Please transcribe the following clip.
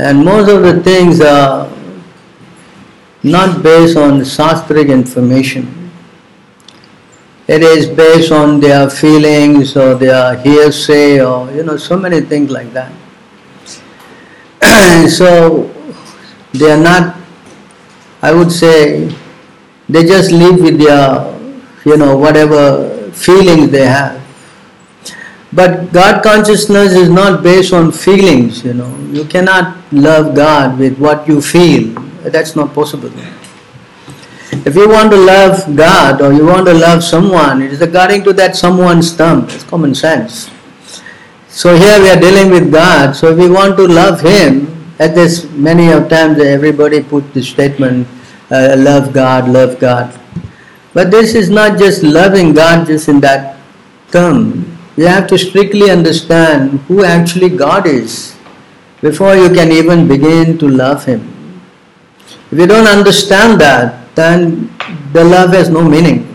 And most of the things are not based on shastric information. It is based on their feelings or their hearsay or you know so many things like that. so they are not, I would say, they just live with their, you know, whatever feelings they have. But God consciousness is not based on feelings, you know. You cannot love God with what you feel. That's not possible. If you want to love God or you want to love someone, it is according to that someone's term. It's common sense. So here we are dealing with God. So if we want to love Him, at this many of times everybody put the statement, uh, love God, love God. But this is not just loving God just in that term. You have to strictly understand who actually God is before you can even begin to love Him. If you don't understand that, then the love has no meaning.